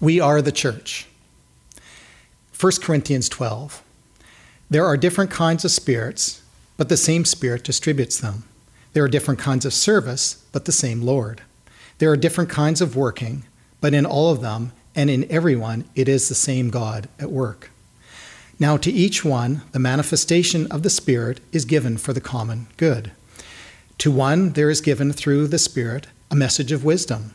We are the church. 1 Corinthians 12. There are different kinds of spirits, but the same Spirit distributes them. There are different kinds of service, but the same Lord. There are different kinds of working, but in all of them and in everyone, it is the same God at work. Now, to each one, the manifestation of the Spirit is given for the common good. To one, there is given through the Spirit a message of wisdom,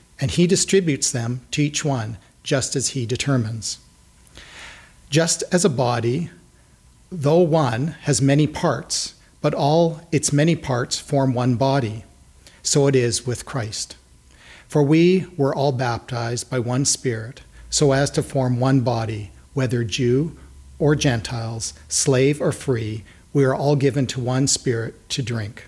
and He distributes them to each one just as He determines. Just as a body, though one, has many parts, but all its many parts form one body, so it is with Christ. For we were all baptized by one Spirit, so as to form one body, whether Jew or Gentiles, slave or free, we are all given to one Spirit to drink.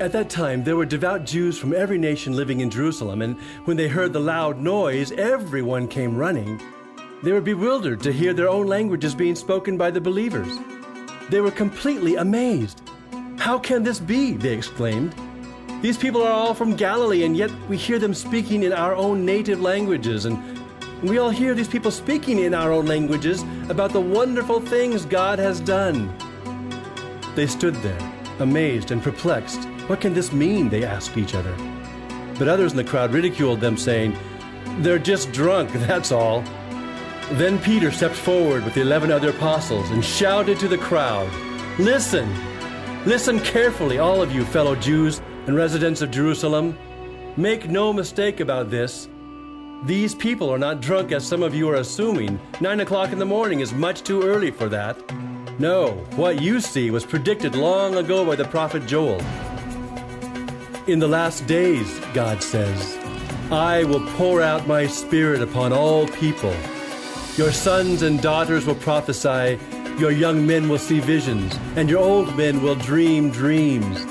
At that time, there were devout Jews from every nation living in Jerusalem, and when they heard the loud noise, everyone came running. They were bewildered to hear their own languages being spoken by the believers. They were completely amazed. How can this be? They exclaimed. These people are all from Galilee, and yet we hear them speaking in our own native languages. And we all hear these people speaking in our own languages about the wonderful things God has done. They stood there, amazed and perplexed. What can this mean? They asked each other. But others in the crowd ridiculed them, saying, They're just drunk, that's all. Then Peter stepped forward with the eleven other apostles and shouted to the crowd, Listen! Listen carefully, all of you fellow Jews and residents of Jerusalem, make no mistake about this. These people are not drunk as some of you are assuming. Nine o'clock in the morning is much too early for that. No, what you see was predicted long ago by the prophet Joel. In the last days, God says, I will pour out my spirit upon all people. Your sons and daughters will prophesy, your young men will see visions, and your old men will dream dreams.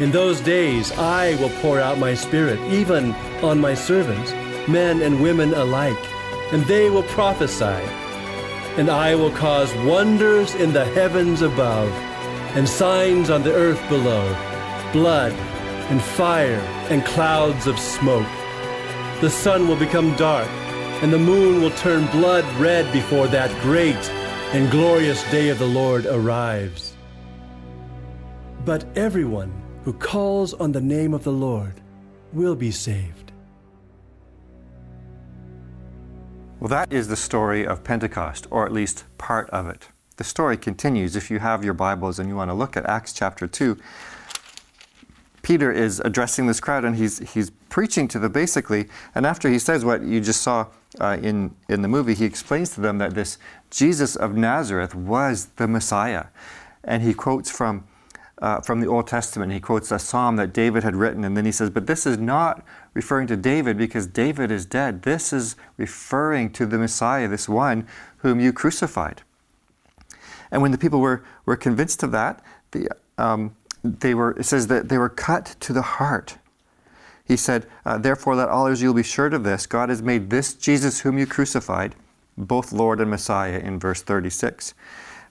In those days I will pour out my spirit, even on my servants, men and women alike, and they will prophesy. And I will cause wonders in the heavens above, and signs on the earth below blood, and fire, and clouds of smoke. The sun will become dark, and the moon will turn blood red before that great and glorious day of the Lord arrives. But everyone who calls on the name of the Lord will be saved. Well, that is the story of Pentecost, or at least part of it. The story continues. If you have your Bibles and you want to look at Acts chapter 2, Peter is addressing this crowd and he's, he's preaching to them basically. And after he says what you just saw uh, in, in the movie, he explains to them that this Jesus of Nazareth was the Messiah. And he quotes from uh, from the Old Testament. He quotes a psalm that David had written, and then he says, But this is not referring to David because David is dead. This is referring to the Messiah, this one whom you crucified. And when the people were, were convinced of that, the, um, they were, it says that they were cut to the heart. He said, uh, Therefore, let all Israel be sure of this God has made this Jesus whom you crucified, both Lord and Messiah, in verse 36.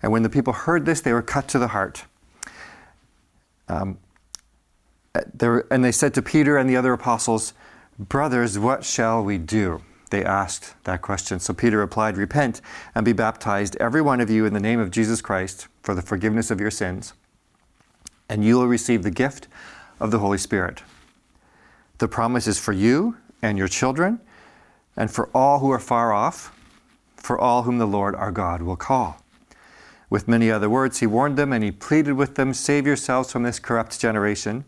And when the people heard this, they were cut to the heart. Um, there, and they said to Peter and the other apostles, Brothers, what shall we do? They asked that question. So Peter replied, Repent and be baptized, every one of you, in the name of Jesus Christ, for the forgiveness of your sins, and you will receive the gift of the Holy Spirit. The promise is for you and your children, and for all who are far off, for all whom the Lord our God will call. With many other words, he warned them and he pleaded with them Save yourselves from this corrupt generation.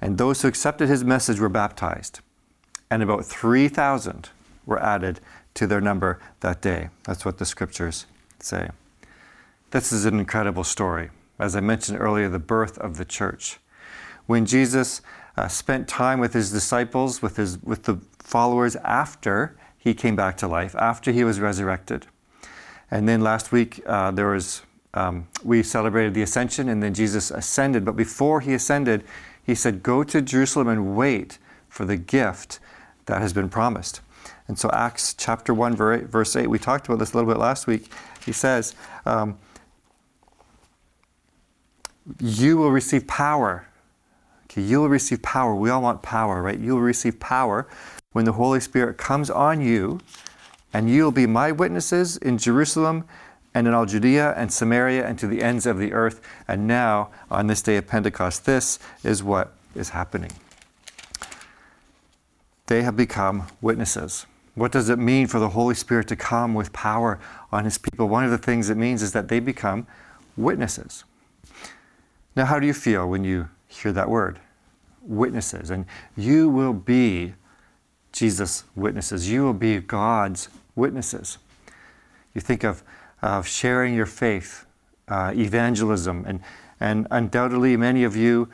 And those who accepted his message were baptized. And about 3,000 were added to their number that day. That's what the scriptures say. This is an incredible story. As I mentioned earlier, the birth of the church. When Jesus uh, spent time with his disciples, with, his, with the followers after he came back to life, after he was resurrected. And then last week, uh, there was, um, we celebrated the ascension, and then Jesus ascended. But before he ascended, he said, Go to Jerusalem and wait for the gift that has been promised. And so, Acts chapter 1, verse 8, we talked about this a little bit last week. He says, um, You will receive power. Okay, you will receive power. We all want power, right? You will receive power when the Holy Spirit comes on you, and you will be my witnesses in Jerusalem and in all Judea and Samaria and to the ends of the earth. And now, on this day of Pentecost, this is what is happening. They have become witnesses. What does it mean for the Holy Spirit to come with power on His people? One of the things it means is that they become witnesses. Now, how do you feel when you hear that word? Witnesses. And you will be Jesus' witnesses. You will be God's witnesses. You think of of sharing your faith, uh, evangelism, and, and undoubtedly many of you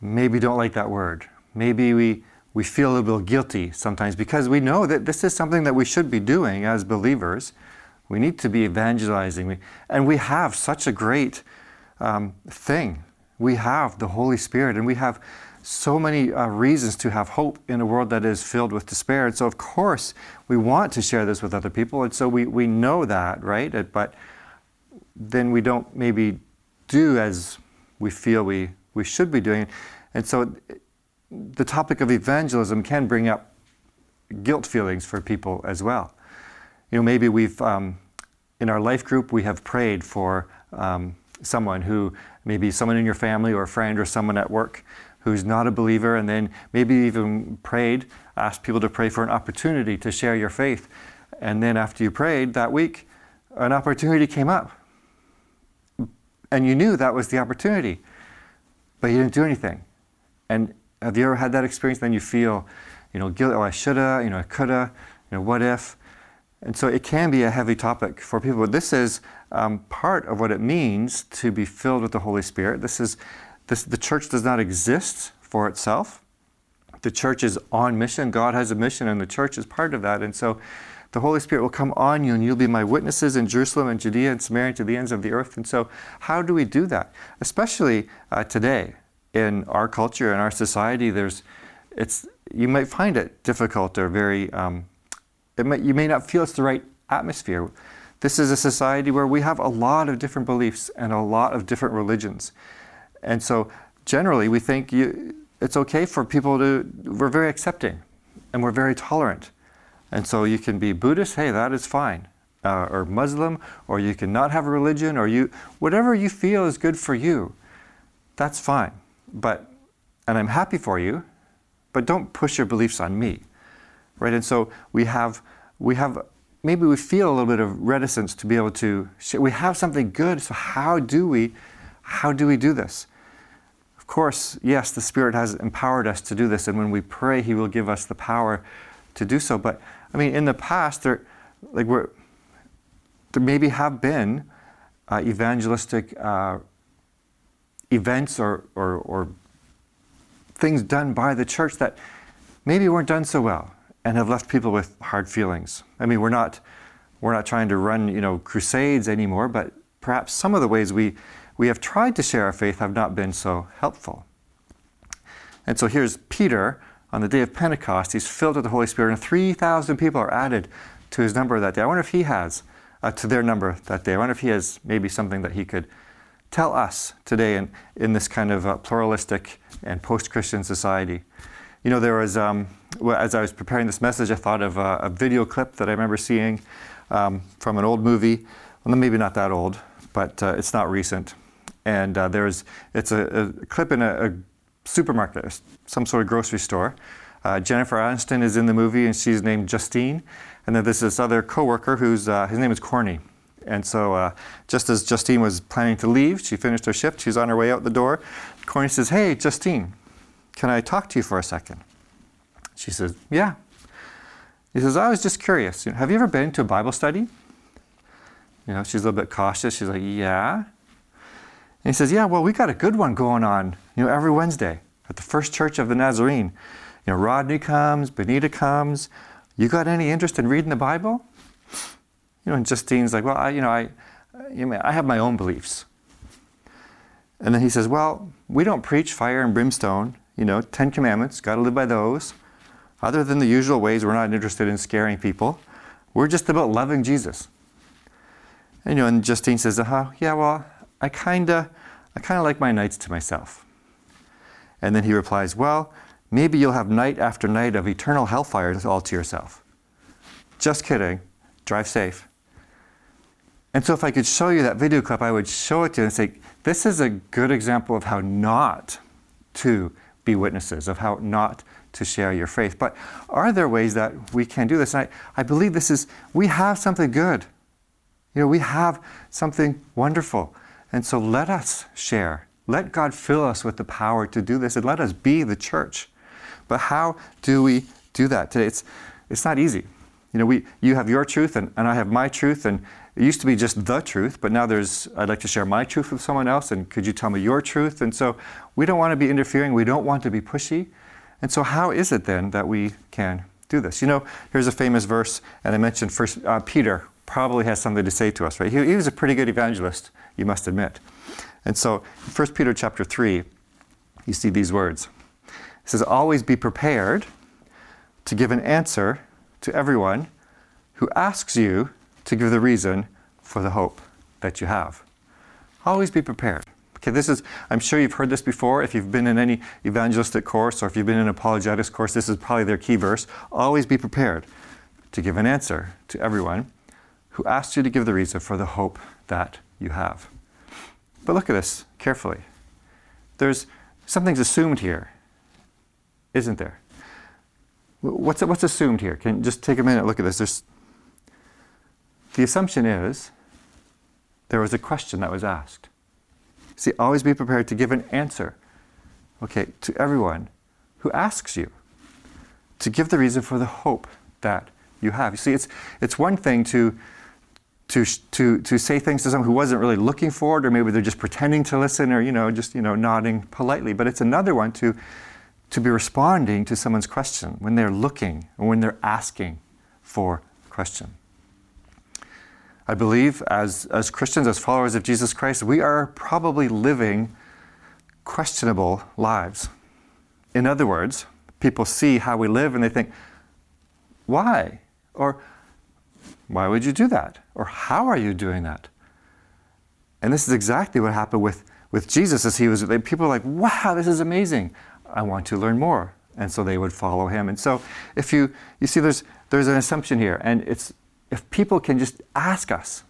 maybe don't like that word. Maybe we, we feel a little guilty sometimes because we know that this is something that we should be doing as believers. We need to be evangelizing. And we have such a great um, thing. We have the Holy Spirit, and we have so many uh, reasons to have hope in a world that is filled with despair. And so, of course, we want to share this with other people. And so we, we know that, right? But then we don't maybe do as we feel we, we should be doing. And so the topic of evangelism can bring up guilt feelings for people as well. You know, maybe we've, um, in our life group, we have prayed for um, someone who, maybe someone in your family or a friend or someone at work who's not a believer, and then maybe even prayed, asked people to pray for an opportunity to share your faith. And then after you prayed that week, an opportunity came up. And you knew that was the opportunity, but you didn't do anything. And have you ever had that experience? Then you feel, you know, guilt, oh, I shoulda, you know, I coulda, you know, what if? And so it can be a heavy topic for people. But this is um, part of what it means to be filled with the Holy Spirit. This is this, the church does not exist for itself. The church is on mission. God has a mission, and the church is part of that. And so the Holy Spirit will come on you, and you'll be my witnesses in Jerusalem and Judea and Samaria to the ends of the earth. And so, how do we do that? Especially uh, today in our culture and our society, there's, it's, you might find it difficult or very, um, it might, you may not feel it's the right atmosphere. This is a society where we have a lot of different beliefs and a lot of different religions. And so generally we think you, it's okay for people to, we're very accepting and we're very tolerant. And so you can be Buddhist, hey, that is fine. Uh, or Muslim, or you can not have a religion, or you, whatever you feel is good for you, that's fine. But, and I'm happy for you, but don't push your beliefs on me, right? And so we have, we have, maybe we feel a little bit of reticence to be able to, we have something good, so how do we, how do we do this? Of course, yes, the Spirit has empowered us to do this, and when we pray, He will give us the power to do so. But I mean, in the past, there, like we're, there maybe have been uh, evangelistic uh, events or, or, or things done by the church that maybe weren't done so well and have left people with hard feelings. I mean, we're not we're not trying to run you know crusades anymore, but perhaps some of the ways we we have tried to share our faith have not been so helpful. And so here's Peter on the day of Pentecost. He's filled with the Holy Spirit, and 3,000 people are added to his number that day. I wonder if he has, uh, to their number that day. I wonder if he has maybe something that he could tell us today in, in this kind of uh, pluralistic and post Christian society. You know, there was, um, as I was preparing this message, I thought of a, a video clip that I remember seeing um, from an old movie. Well, maybe not that old, but uh, it's not recent and uh, there's it's a, a, clip in a, a, supermarket, some sort of grocery store. Uh, Jennifer Aniston is in the movie, and she's named Justine. And then there's this other coworker who's uh, his name is Corny. And so, uh, just as Justine was planning to leave, she finished her shift. She's on her way out the door. Corny says, "Hey, Justine, can I talk to you for a second? She says, "Yeah." He says, "I was just curious. You know, have you ever been to a Bible study?" You know, she's a little bit cautious. She's like, "Yeah." And he says, "Yeah. Well, we got a good one going on. You know, every Wednesday at the First Church of the Nazarene. You know, Rodney comes, Benita comes. You got any interest in reading the Bible?" You know, and Justine's like, well, I, you know, I, you know, I have my own beliefs. And then he says, well, we don't preach fire and brimstone. You know, Ten Commandments, got to live by those. Other than the usual ways, we're not interested in scaring people. We're just about loving Jesus. And, you know, and Justine says, uh-huh, yeah, well, I kind of, I kind of like my nights to myself. And then he replies, well, maybe you'll have night after night of eternal hellfire all to yourself. Just kidding. Drive safe. And so, if I could show you that video clip, I would show it to you and say, This is a good example of how not to be witnesses, of how not to share your faith. But are there ways that we can do this? And I, I believe this is, we have something good. You know, we have something wonderful. And so let us share. Let God fill us with the power to do this and let us be the church. But how do we do that today? It's, it's not easy. You know, we, you have your truth and, and I have my truth, and it used to be just the truth, but now there's, I'd like to share my truth with someone else, and could you tell me your truth? And so we don't want to be interfering, we don't want to be pushy. And so, how is it then that we can do this? You know, here's a famous verse, and I mentioned first, uh, Peter probably has something to say to us, right? He, he was a pretty good evangelist, you must admit. And so, 1 Peter chapter 3, you see these words. It says, Always be prepared to give an answer to everyone who asks you to give the reason for the hope that you have. Always be prepared. Okay, this is, I'm sure you've heard this before. If you've been in any evangelistic course or if you've been in an apologetics course, this is probably their key verse. Always be prepared to give an answer to everyone who asks you to give the reason for the hope that you have. But look at this carefully. There's something's assumed here, isn't there? What's, what's assumed here? Can just take a minute look at this. There's, the assumption is there was a question that was asked. See, always be prepared to give an answer, okay, to everyone who asks you, to give the reason for the hope that you have. You see, it's, it's one thing to, to, to, to say things to someone who wasn't really looking for it, or maybe they're just pretending to listen, or, you know, just, you know, nodding politely. But it's another one to to be responding to someone's question when they're looking or when they're asking for a question. I believe as, as Christians, as followers of Jesus Christ, we are probably living questionable lives. In other words, people see how we live and they think, why? Or why would you do that? Or how are you doing that? And this is exactly what happened with, with Jesus as he was, people were like, wow, this is amazing. I want to learn more. And so they would follow him. And so if you, you see, there's, there's an assumption here. And it's, if people can just ask us,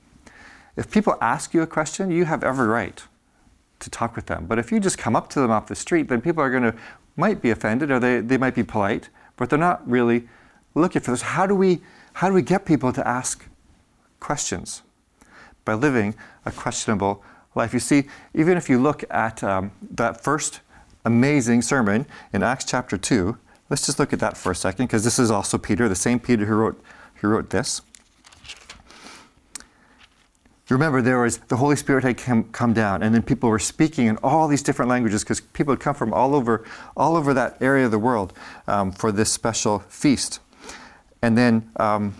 if people ask you a question, you have every right to talk with them. But if you just come up to them off the street, then people are going to, might be offended or they, they might be polite, but they're not really looking for this. How do we, how do we get people to ask questions? By living a questionable life. You see, even if you look at um, that first amazing sermon in Acts chapter 2. Let's just look at that for a second because this is also Peter, the same Peter who wrote, who wrote this. Remember, there was the Holy Spirit had come, come down, and then people were speaking in all these different languages because people had come from all over, all over that area of the world um, for this special feast. And then um,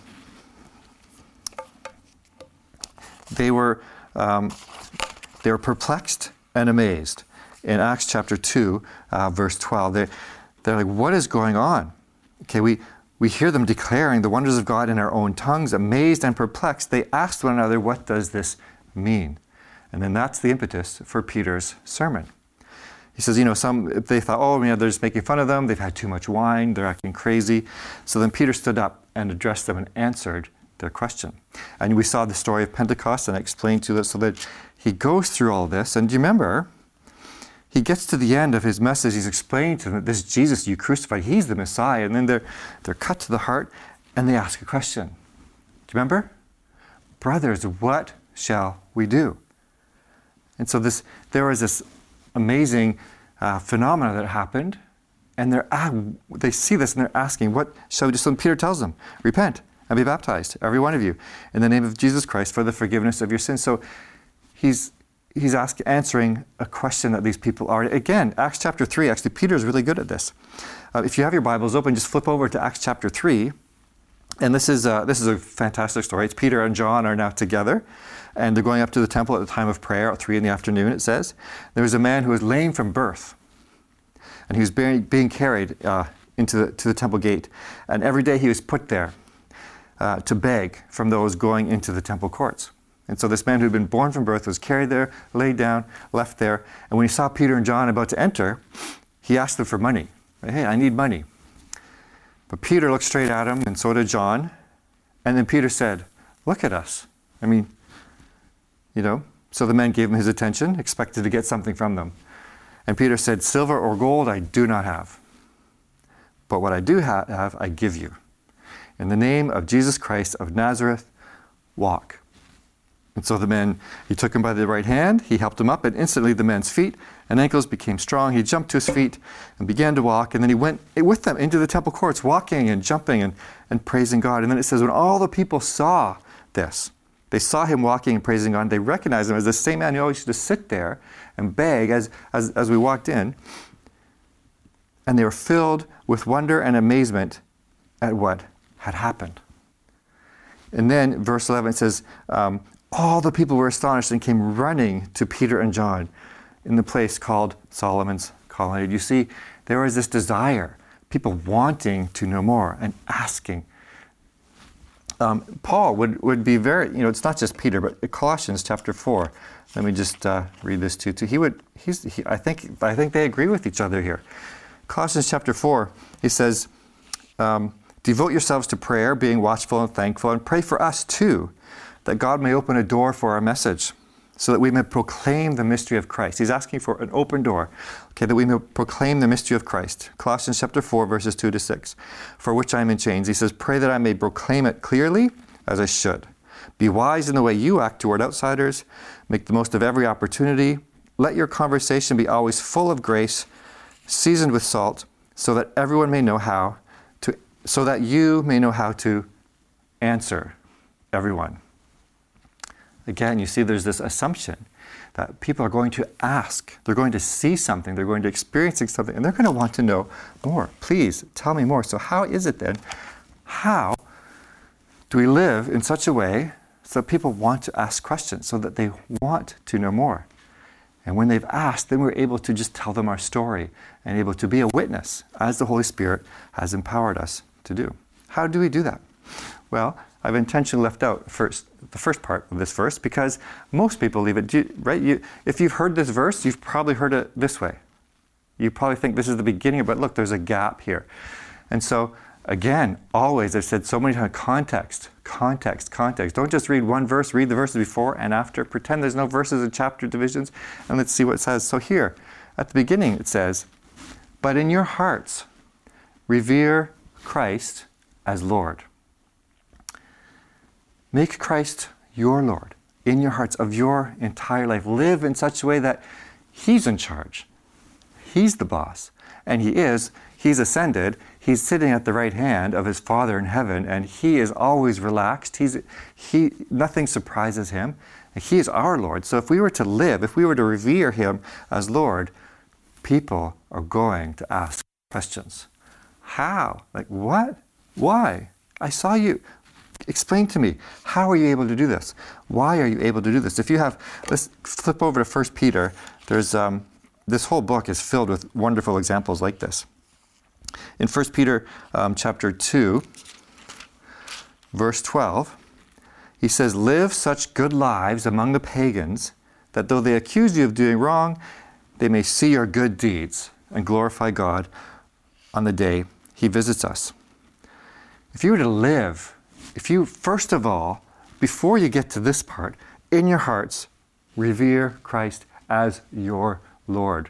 they were um, they were perplexed and amazed in Acts chapter 2, uh, verse 12. They, they're like, what is going on? Okay, we, we hear them declaring the wonders of God in our own tongues, amazed and perplexed. They asked one another, what does this mean? And then that's the impetus for Peter's sermon. He says, you know, some they thought, oh, you know, they're just making fun of them. They've had too much wine. They're acting crazy. So then Peter stood up and addressed them and answered their question. And we saw the story of Pentecost, and I explained to them so that he goes through all this. And do you remember he gets to the end of his message. He's explaining to them that this Jesus you crucified, he's the Messiah. And then they're, they're cut to the heart and they ask a question. Do you remember? Brothers, what shall we do? And so this, there was this amazing uh, phenomena that happened, and they're, they see this and they're asking, What shall we do? So Peter tells them, Repent and be baptized, every one of you, in the name of Jesus Christ for the forgiveness of your sins. So he's he's ask, answering a question that these people are. Again, Acts chapter 3, actually, Peter is really good at this. Uh, if you have your Bibles open, just flip over to Acts chapter 3. And this is, uh, this is a fantastic story. It's Peter and John are now together, and they're going up to the temple at the time of prayer at 3 in the afternoon, it says. There was a man who was lame from birth, and he was being, being carried uh, into the, to the temple gate. And every day he was put there uh, to beg from those going into the temple courts. And so this man who had been born from birth was carried there, laid down, left there. And when he saw Peter and John about to enter, he asked them for money. Hey, I need money. But Peter looked straight at him, and so did John. And then Peter said, Look at us. I mean, you know. So the men gave him his attention, expected to get something from them. And Peter said, Silver or gold I do not have. But what I do have, I give you. In the name of Jesus Christ of Nazareth, walk. And so the man, he took him by the right hand, he helped him up, and instantly the man's feet and ankles became strong. He jumped to his feet and began to walk, and then he went with them into the temple courts, walking and jumping and, and praising God. And then it says, when all the people saw this, they saw him walking and praising God, and they recognized him as the same man who always used to sit there and beg as, as, as we walked in. And they were filled with wonder and amazement at what had happened. And then verse 11 says, um, all the people were astonished and came running to Peter and John in the place called Solomon's Colonnade. You see, there was this desire, people wanting to know more and asking. Um, Paul would, would be very, you know, it's not just Peter, but Colossians chapter 4. Let me just uh, read this to you. He would, he's, he, I, think, I think they agree with each other here. Colossians chapter 4, he says, um, Devote yourselves to prayer, being watchful and thankful, and pray for us too that God may open a door for our message so that we may proclaim the mystery of Christ. He's asking for an open door, okay, that we may proclaim the mystery of Christ. Colossians chapter 4, verses 2 to 6, for which I am in chains. He says, Pray that I may proclaim it clearly as I should. Be wise in the way you act toward outsiders. Make the most of every opportunity. Let your conversation be always full of grace, seasoned with salt, so that everyone may know how to, so that you may know how to answer everyone. Again, you see there's this assumption that people are going to ask, they're going to see something, they're going to experience something, and they're going to want to know more. Please tell me more. So, how is it then? How do we live in such a way so that people want to ask questions, so that they want to know more? And when they've asked, then we're able to just tell them our story and able to be a witness as the Holy Spirit has empowered us to do. How do we do that? Well, I've intentionally left out first the first part of this verse because most people leave it right. You, if you've heard this verse, you've probably heard it this way. You probably think this is the beginning, but look, there's a gap here. And so, again, always I've said so many times, context, context, context. Don't just read one verse. Read the verses before and after. Pretend there's no verses and chapter divisions, and let's see what it says. So here, at the beginning, it says, "But in your hearts, revere Christ as Lord." Make Christ your Lord in your hearts of your entire life. Live in such a way that He's in charge. He's the boss. And He is. He's ascended. He's sitting at the right hand of His Father in heaven, and He is always relaxed. He's, he, nothing surprises Him. He is our Lord. So if we were to live, if we were to revere Him as Lord, people are going to ask questions. How? Like, what? Why? I saw you. Explain to me, how are you able to do this? Why are you able to do this? If you have, let's flip over to 1 Peter. There's, um, this whole book is filled with wonderful examples like this. In 1 Peter um, chapter 2, verse 12, he says, Live such good lives among the pagans that though they accuse you of doing wrong, they may see your good deeds and glorify God on the day he visits us. If you were to live if you, first of all, before you get to this part, in your hearts, revere Christ as your Lord.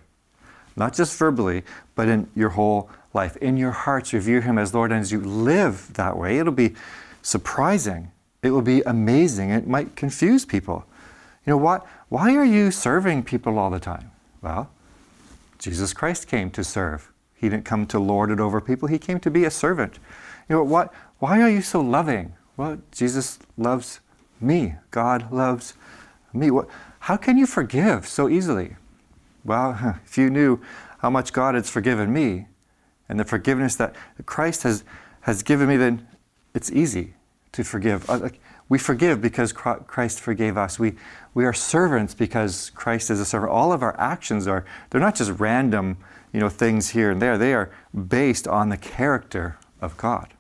not just verbally, but in your whole life. In your hearts, revere Him as Lord. And as you live that way, it'll be surprising. It will be amazing. It might confuse people. You know, what, why are you serving people all the time? Well, Jesus Christ came to serve. He didn't come to lord it over people, He came to be a servant. You know, what, why are you so loving? Well, Jesus loves me. God loves me. What, how can you forgive so easily? Well, if you knew how much God has forgiven me and the forgiveness that Christ has, has given me, then it's easy to forgive. Uh, we forgive because Christ forgave us. We, we are servants because Christ is a servant. All of our actions are, they're not just random you know, things here and there. They are based on the character of God.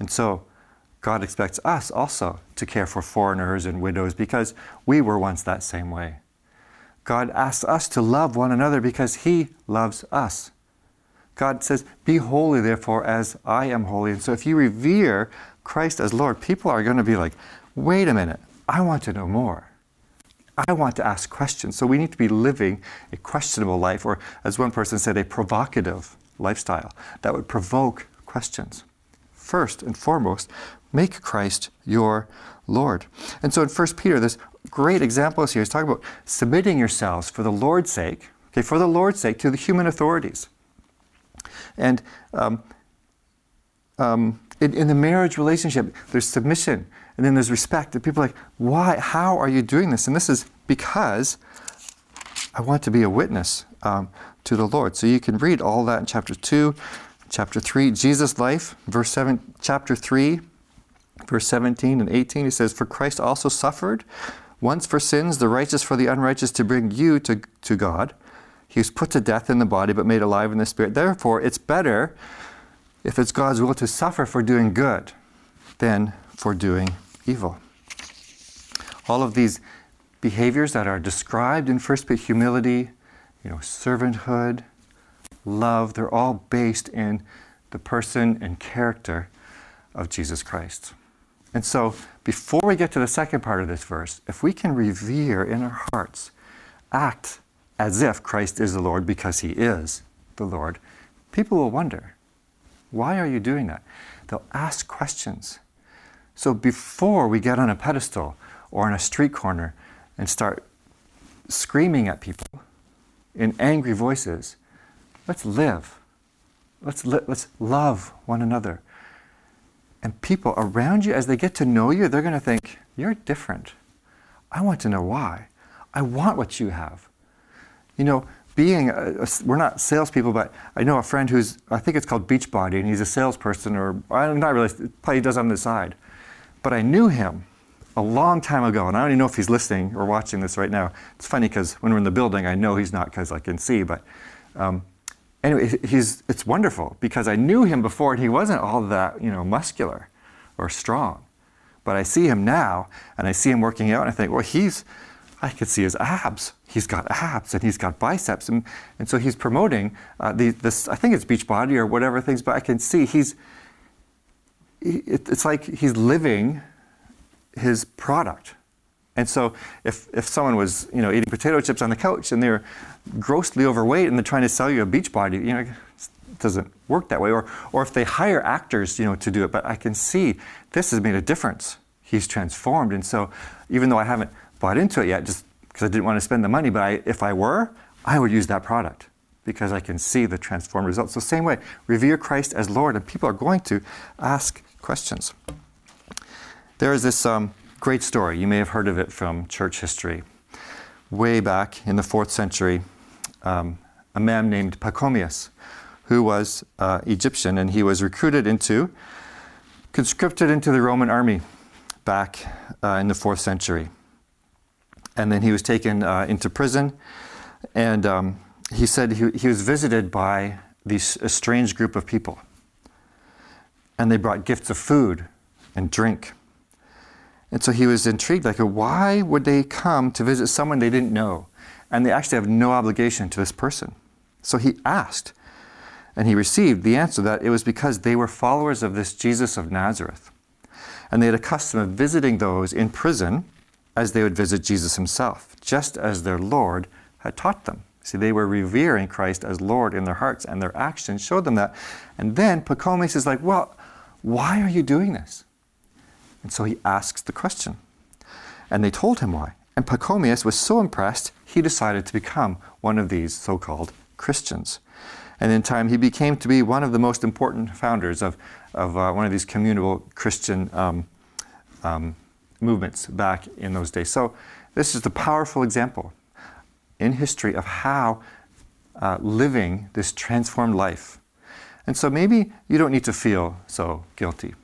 And so God expects us also to care for foreigners and widows because we were once that same way. God asks us to love one another because He loves us. God says, Be holy, therefore, as I am holy. And so if you revere Christ as Lord, people are going to be like, Wait a minute, I want to know more. I want to ask questions. So we need to be living a questionable life, or as one person said, a provocative lifestyle that would provoke questions. First and foremost, make Christ your Lord. And so in 1 Peter, this great example is here. He's talking about submitting yourselves for the Lord's sake, okay, for the Lord's sake, to the human authorities. And um, um, in, in, the marriage relationship, there's submission and then there's respect. And people are like, why? How are you doing this? And this is because I want to be a witness um, to the Lord. So you can read all that in chapter 2, chapter 3, Jesus' life, verse 7, chapter 3, verse 17 and 18. He says, For Christ also suffered once for sins, the righteous for the unrighteous, to bring you to, to God. He was put to death in the body, but made alive in the spirit. Therefore, it's better, if it's God's will, to suffer for doing good than for doing evil. All of these behaviors that are described in First Peter humility, you know, servanthood, love, they're all based in the person and character of Jesus Christ. And so, before we get to the second part of this verse, if we can revere in our hearts, act as if Christ is the Lord because he is the Lord, people will wonder, why are you doing that? They'll ask questions. So before we get on a pedestal or on a street corner and start screaming at people in angry voices, let's live. Let's, li- let's love one another. And people around you, as they get to know you, they're going to think, you're different. I want to know why. I want what you have. You know, being, a, a, we're not salespeople, but I know a friend who's, I think it's called Beachbody, and he's a salesperson, or I'm not really, probably does on the side. But I knew him a long time ago, and I don't even know if he's listening or watching this right now. It's funny because when we're in the building, I know he's not because I can see, but um, anyway, he's, it's wonderful because I knew him before and he wasn't all that, you know, muscular or strong. But I see him now and I see him working out and I think, well, he's, I could see his abs. He's got abs and he's got biceps. And, and so he's promoting uh, the, this, I think it's Beachbody or whatever things, but I can see he's, it's like he's living his product. And so if, if someone was you know, eating potato chips on the couch and they're grossly overweight and they're trying to sell you a Beachbody, you know, it doesn't work that way. Or, or if they hire actors you know, to do it, but I can see this has made a difference. He's transformed. And so even though I haven't bought into it yet, just because I didn't want to spend the money, but I, if I were, I would use that product because I can see the transformed results. So same way, revere Christ as Lord, and people are going to ask questions. There is this um, great story. You may have heard of it from church history. Way back in the fourth century, um, a man named Pachomius, who was uh, Egyptian, and he was recruited into, conscripted into the Roman army back uh, in the fourth century. And then he was taken uh, into prison, and um, he said he, he was visited by these, a strange group of people and they brought gifts of food and drink. And so he was intrigued, like, why would they come to visit someone they didn't know? And they actually have no obligation to this person. So he asked, and he received the answer that it was because they were followers of this Jesus of Nazareth. And they had a custom of visiting those in prison as they would visit Jesus himself, just as their Lord had taught them. See, they were revering Christ as Lord in their hearts, and their actions showed them that. And then Pachomius is like, Well, why are you doing this? And so he asks the question. And they told him why. And Pachomius was so impressed, he decided to become one of these so called Christians. And in time, he became to be one of the most important founders of, of uh, one of these communal Christian um, um, movements back in those days. So, this is a powerful example in history of how uh, living this transformed life. And so, maybe you don't need to feel so guilty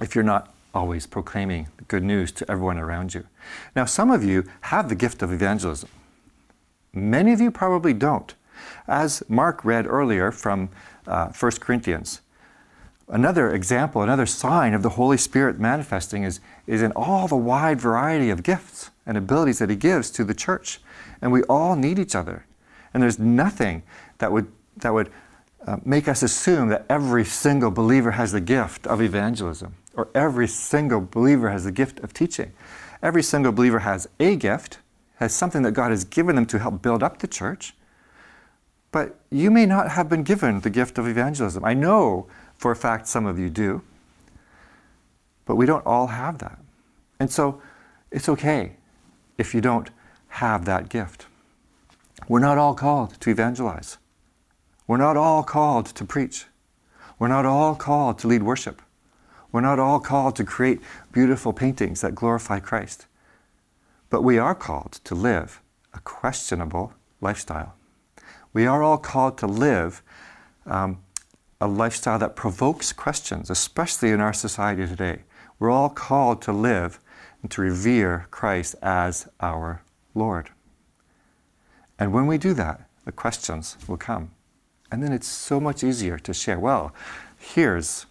if you're not always proclaiming good news to everyone around you. Now, some of you have the gift of evangelism. Many of you probably don't. As Mark read earlier from uh, 1 Corinthians, another example, another sign of the Holy Spirit manifesting is, is in all the wide variety of gifts and abilities that He gives to the church. And we all need each other. And there's nothing that would, that would uh, make us assume that every single believer has the gift of evangelism or every single believer has the gift of teaching. Every single believer has a gift, has something that God has given them to help build up the church. But you may not have been given the gift of evangelism. I know for a fact some of you do. But we don't all have that. And so it's okay if you don't have that gift. We're not all called to evangelize. We're not all called to preach. We're not all called to lead worship. We're not all called to create beautiful paintings that glorify Christ. But we are called to live a questionable lifestyle. We are all called to live um, a lifestyle that provokes questions, especially in our society today. We're all called to live and to revere Christ as our Lord. And when we do that, the questions will come. And then it's so much easier to share. Well, here's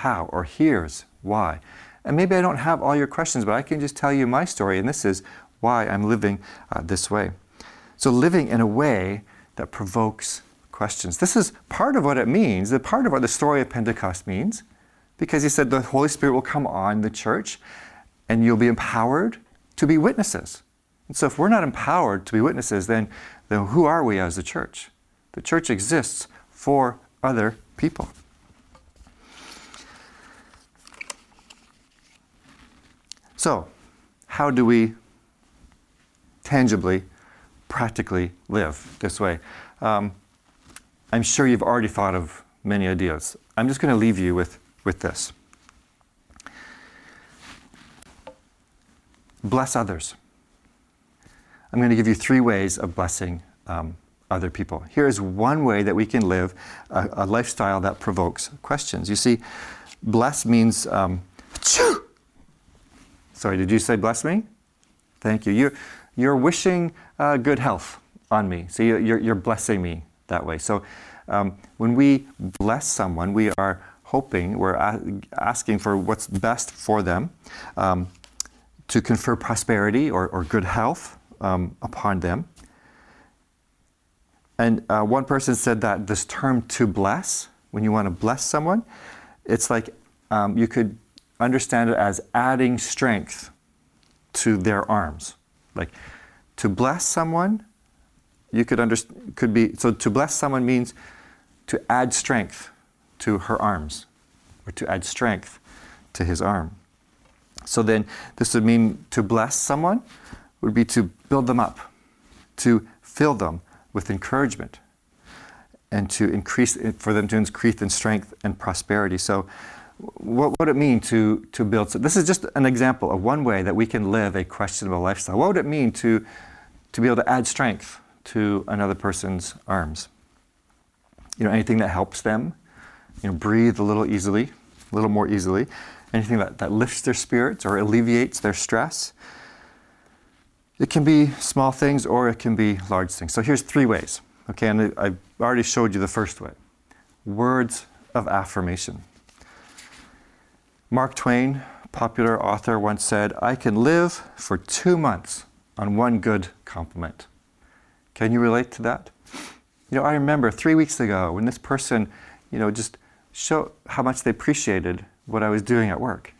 how or here's why. And maybe I don't have all your questions, but I can just tell you my story, and this is why I'm living uh, this way. So, living in a way that provokes questions. This is part of what it means, the part of what the story of Pentecost means, because he said the Holy Spirit will come on the church and you'll be empowered to be witnesses. And so, if we're not empowered to be witnesses, then, then who are we as a church? The church exists for other people. So, how do we tangibly, practically live this way? Um, I'm sure you've already thought of many ideas. I'm just going to leave you with, with this. Bless others. I'm going to give you three ways of blessing um, other people. Here is one way that we can live a, a, lifestyle that provokes questions. You see, bless means um, Sorry, did you say bless me? Thank you. You're, you're wishing uh, good health on me. So you're, you're blessing me that way. So um, when we bless someone, we are hoping, we're a- asking for what's best for them um, to confer prosperity or, or good health um, upon them. And uh, one person said that this term to bless, when you want to bless someone, it's like um, you could understand it as adding strength to their arms. Like to bless someone, you could understand, could be, so to bless someone means to add strength to her arms or to add strength to his arm. So then this would mean to bless someone would be to build them up, to fill them with encouragement, and to increase for them to increase in strength and prosperity. So what would it mean to, to build? So this is just an example of one way that we can live a questionable lifestyle. What would it mean to, to be able to add strength to another person's arms? You know, anything that helps them, you know, breathe a little easily, a little more easily. Anything that, that lifts their spirits or alleviates their stress. It can be small things or it can be large things. So here's three ways. Okay, and I, I already showed you the first way. Words of affirmation. Mark Twain, popular author, once said, I can live for two months on one good compliment. Can you relate to that? You know, I remember three weeks ago when this person, you know, just showed how much they appreciated what I was doing at work.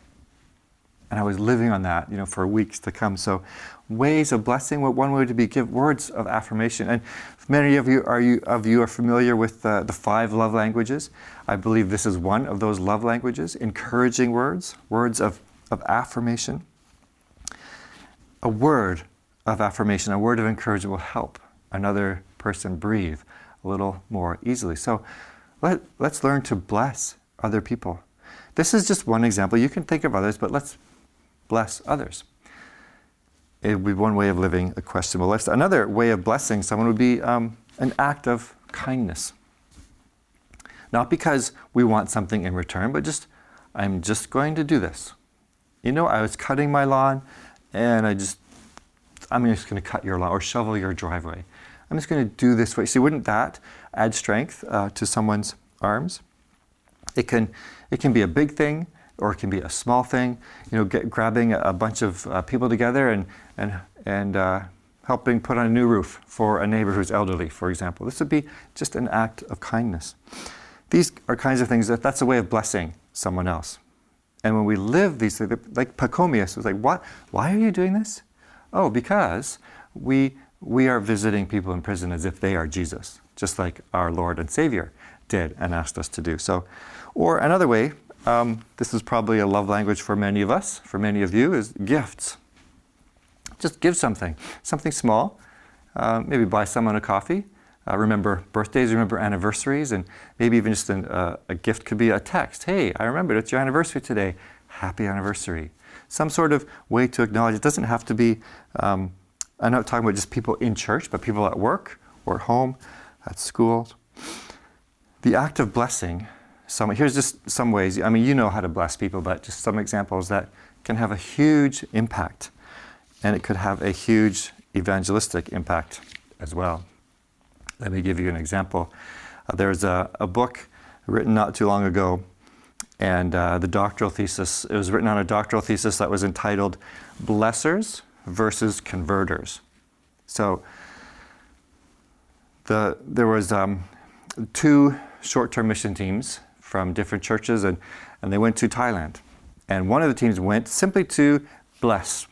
And I was living on that, you know, for weeks to come. So, ways of blessing. What One way to be give words of affirmation. And many of you are you of you are familiar with uh, the five love languages. I believe this is one of those love languages. Encouraging words, words of, of affirmation. A word of affirmation, a word of encouragement will help another person breathe a little more easily. So let, let's learn to bless other people. This is just one example. You can think of others, but let's bless others. It would be one way of living a questionable lifestyle. Another way of blessing someone would be um, an act of kindness. Not because we want something in return, but just, I'm just going to do this. You know, I was cutting my lawn and I just, I'm just going to cut your lawn or shovel your driveway. I'm just going to do this way. See, wouldn't that add strength uh, to someone's arms? It can, it can be a big thing or it can be a small thing. You know, get, grabbing a, bunch of uh, people together and, and, and uh, helping put on a new roof for a neighbor who's elderly, for example. This would be just an act of kindness. These are kinds of things that that's a way of blessing someone else. And when we live these things, like Pachomius was like, what? Why are you doing this? Oh, because we, we are visiting people in prison as if they are Jesus, just like our Lord and Savior did and asked us to do. So, or another way um, this is probably a love language for many of us, for many of you, is gifts. Just give something, something small. Uh, maybe buy someone a coffee. Uh, remember birthdays, remember anniversaries, and maybe even just an, uh, a gift could be a text. Hey, I remembered it's your anniversary today. Happy anniversary. Some sort of way to acknowledge. It doesn't have to be, um, I'm not talking about just people in church, but people at work or at home, at school. The act of blessing some, here's just some ways. I mean, you know how to bless people, but just some examples that can have a huge impact. And it could have a huge evangelistic impact as well. Let me give you an example. Uh, there's a, a, book written not too long ago, and uh, the doctoral thesis, it was written on a doctoral thesis that was entitled Blessers versus Converters. So the, there was um, two short-term mission teams from different churches, and, and they went to Thailand. And one of the teams went simply to bless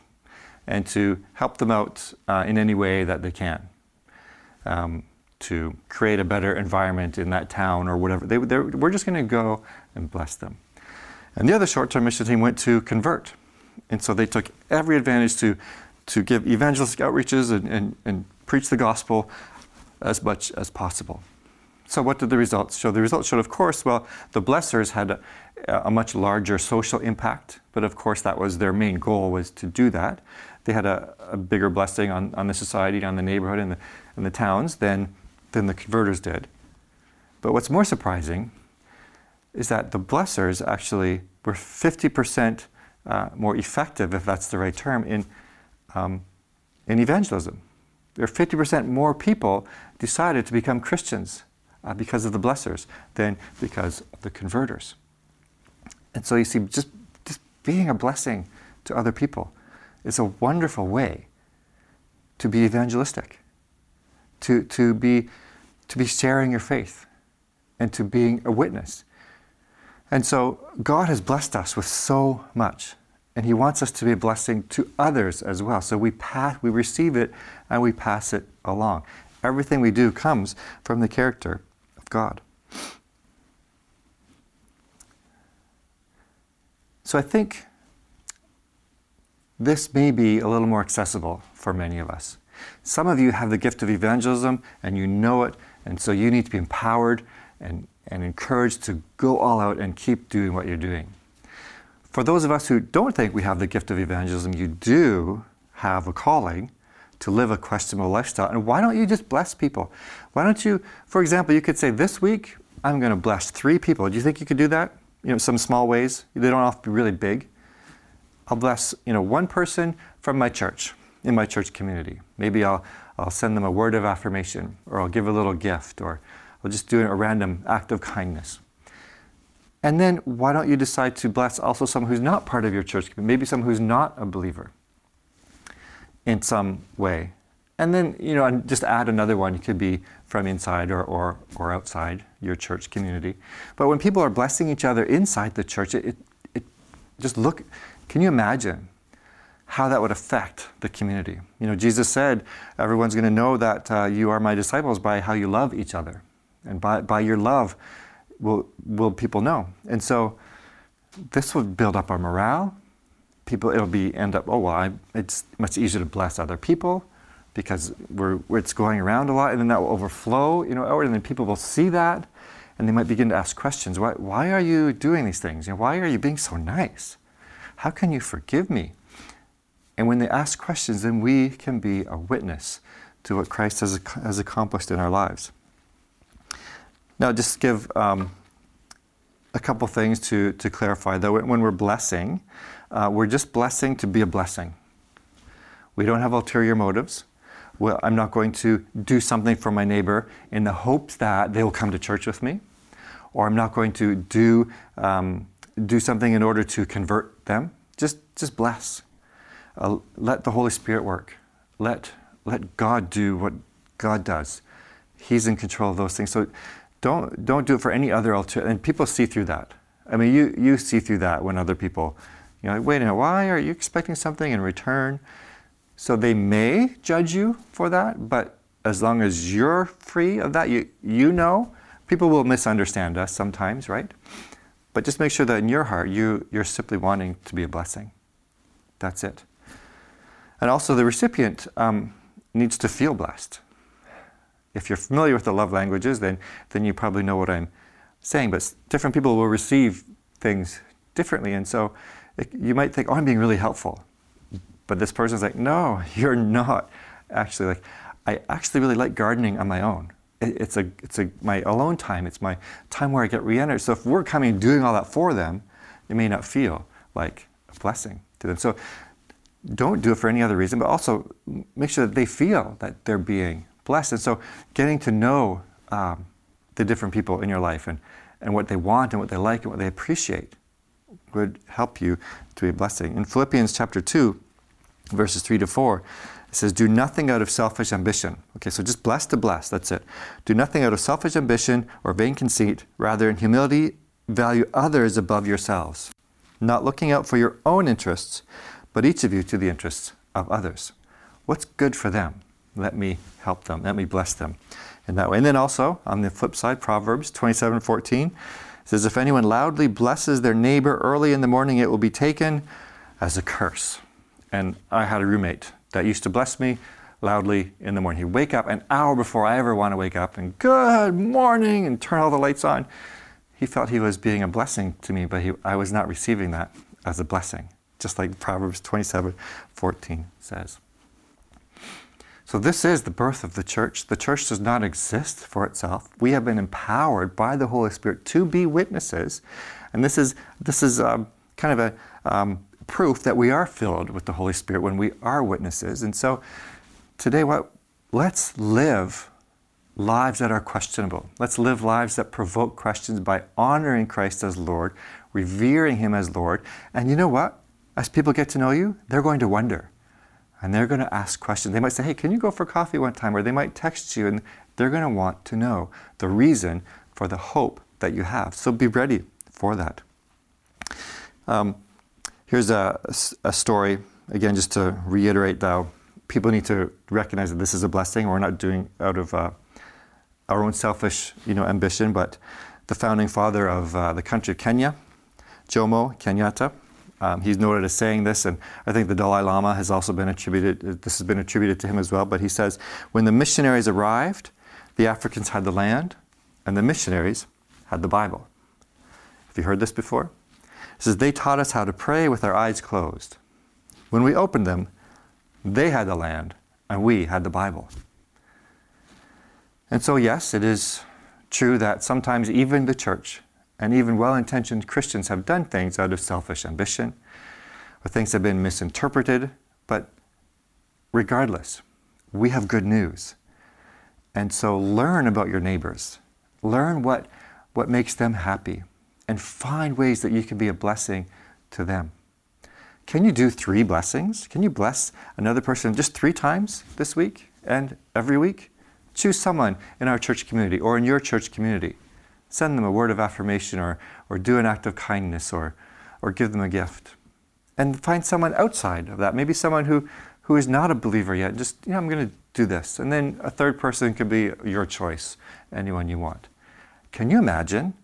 and to help them out uh, in any way that they can. Um, to create a better environment in that town or whatever. They, we're just going to go and bless them. And the other short term mission team went to convert. And so they took every advantage to, to give evangelistic outreaches and, and, and preach the gospel as much as possible. So, what did the results show? The results showed, of course, well, the blessers had a, a, much larger social impact, but of course, that was their main goal was to do that. They had a, a bigger blessing on, on the society, on the neighborhood, and the, and the towns than, than the converters did. But what's more surprising is that the blessers actually were 50% uh, more effective, if that's the right term, in, um, in evangelism. There are 50% more people decided to become Christians uh, because of the blessers than because of the converters. And so you see, just, just being a blessing to other people is a wonderful way to be evangelistic, to, to, be, to be sharing your faith, and to being a witness. And so God has blessed us with so much, and He wants us to be a blessing to others as well. So we pass, we receive it, and we pass it along. Everything we do comes from the character God. So I think this may be a little more accessible for many of us. Some of you have the gift of evangelism and you know it, and so you need to be empowered and, and encouraged to go all out and keep doing what you're doing. For those of us who don't think we have the gift of evangelism, you do have a calling to live a questionable lifestyle. And why don't you just bless people? Why don't you, for example, you could say, This week, I'm going to bless three people. Do you think you could do that? You know, some small ways. They don't have to be really big. I'll bless, you know, one person from my church, in my church community. Maybe I'll, I'll send them a word of affirmation, or I'll give a little gift, or I'll just do a random act of kindness. And then why don't you decide to bless also someone who's not part of your church community, maybe someone who's not a believer? In some way. And then, you know, and just add another one. It could be from inside or, or, or outside your church community. But when people are blessing each other inside the church, it, it just look, Can you imagine how that would affect the community? You know, Jesus said, everyone's going to know that uh, you are my disciples by how you love each other. And by, by your love will, will people know. And so this would build up our morale. People, it'll be end up, oh, well, I, it's much easier to bless other people because we're, it's going around a lot and then that will overflow, you know, and then people will see that and they might begin to ask questions. Why, why are you doing these things? You know, why are you being so nice? How can you forgive me? And when they ask questions, then we can be a witness to what Christ has, has accomplished in our lives. Now, just give um, a couple things to, to clarify. Though, when we're blessing, uh, we're just blessing to be a blessing. We don't have ulterior motives. Well, I'm not going to do something for my neighbor in the hopes that they will come to church with me or I'm not going to do, um, do something in order to convert them. Just, just bless. Uh, let the Holy Spirit work. Let, let God do what God does. He's in control of those things. So don't, don't do it for any other alternative. And people see through that. I mean, you, you see through that when other people, you know, wait a minute, why are you expecting something in return? So they may judge you for that, but as long as you're free of that, you, you know People will misunderstand us sometimes, right? But just make sure that in your heart, you, you're simply wanting to be a blessing. That's it. And also, the recipient um, needs to feel blessed. If you're familiar with the love languages, then, then you probably know what I'm saying. But different people will receive things differently. And so you might think, oh, I'm being really helpful. But this person's like, no, you're not. Actually, like, I actually really like gardening on my own it's a it's a my alone time. It's my time where I get re-entered. So if we're coming and doing all that for them, it may not feel like a blessing to them. So don't do it for any other reason, but also make sure that they feel that they're being blessed. And so getting to know um, the different people in your life and, and what they want and what they like and what they appreciate would help you to be a blessing. In Philippians chapter 2, verses 3 to 4, it says, Do nothing out of selfish ambition. Okay, so just bless the bless, that's it. Do nothing out of selfish ambition or vain conceit. Rather, in humility, value others above yourselves, not looking out for your own interests, but each of you to the interests of others. What's good for them? Let me help them. Let me bless them in that way. And then also, on the flip side, Proverbs 27 14 says, If anyone loudly blesses their neighbor early in the morning, it will be taken as a curse. And I had a roommate that used to bless me loudly in the morning. He'd wake up an hour before I ever want to wake up and good morning and turn all the lights on. He felt he was being a blessing to me, but he, I was not receiving that as a blessing, just like Proverbs 27 14 says. So, this is the birth of the church. The church does not exist for itself. We have been empowered by the Holy Spirit to be witnesses. And this is, this is um, kind of a um, proof that we are filled with the Holy Spirit when we are witnesses. And so today, what let's live lives that are questionable. Let's live lives that provoke questions by honoring Christ as Lord, revering Him as Lord. And you know what? As people get to know you, they're going to wonder. And they're going to ask questions. They might say, Hey, can you go for coffee one time? Or they might text you and they're going to want to know the reason for the hope that you have. So be ready for that. Um, Here's a, a story, again, just to reiterate though, people need to recognize that this is a blessing. We're not doing out of uh, our own selfish you know, ambition, but the founding father of uh, the country of Kenya, Jomo Kenyatta, um, he's noted as saying this, and I think the Dalai Lama has also been attributed, this has been attributed to him as well, but he says, when the missionaries arrived, the Africans had the land, and the missionaries had the Bible. Have you heard this before? It says, They taught us how to pray with our eyes closed. When we opened them, they had the land and we had the Bible. And so, yes, it is true that sometimes even the church and even well intentioned Christians have done things out of selfish ambition, or things have been misinterpreted, but regardless, we have good news. And so learn about your neighbors. Learn what, what makes them happy and find ways that you can be a blessing to them. Can you do three blessings? Can you bless another person just three times this week and every week? Choose someone in our church community or in your church community. Send them a word of affirmation or, or do an act of kindness or, or give them a gift. and find someone outside of that. Maybe someone who, who is not a believer yet. Just, you know, I'm going to do this. And then a third person could be your choice, anyone you want. Can you imagine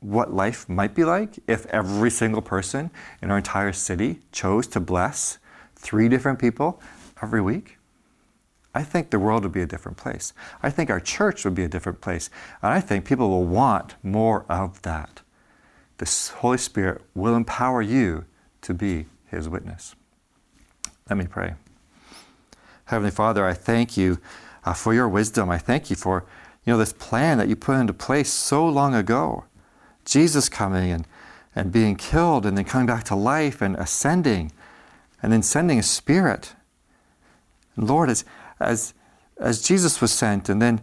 what life might be like if every single person in our entire city chose to bless three different people every week? I think the world would be a different place. I think our church would be a different place. And I think people will want more of that. The Holy Spirit will empower you to be His witness. Let me pray. Heavenly Father, I thank you uh, for your wisdom. I thank you for you know this plan that you put into place so long ago. Jesus coming and, and being killed and then coming back to life and ascending and then sending a spirit. And Lord, as, as, as Jesus was sent and then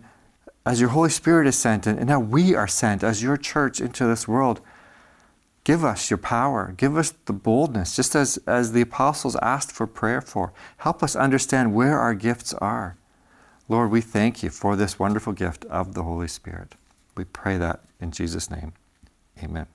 as your Holy Spirit is sent and, and now we are sent as your church into this world, Give us your power. Give us the boldness, just as, as the apostles asked for prayer for. Help us understand where our gifts are. Lord, we thank you for this wonderful gift of the Holy Spirit. We pray that in Jesus' name. Amen.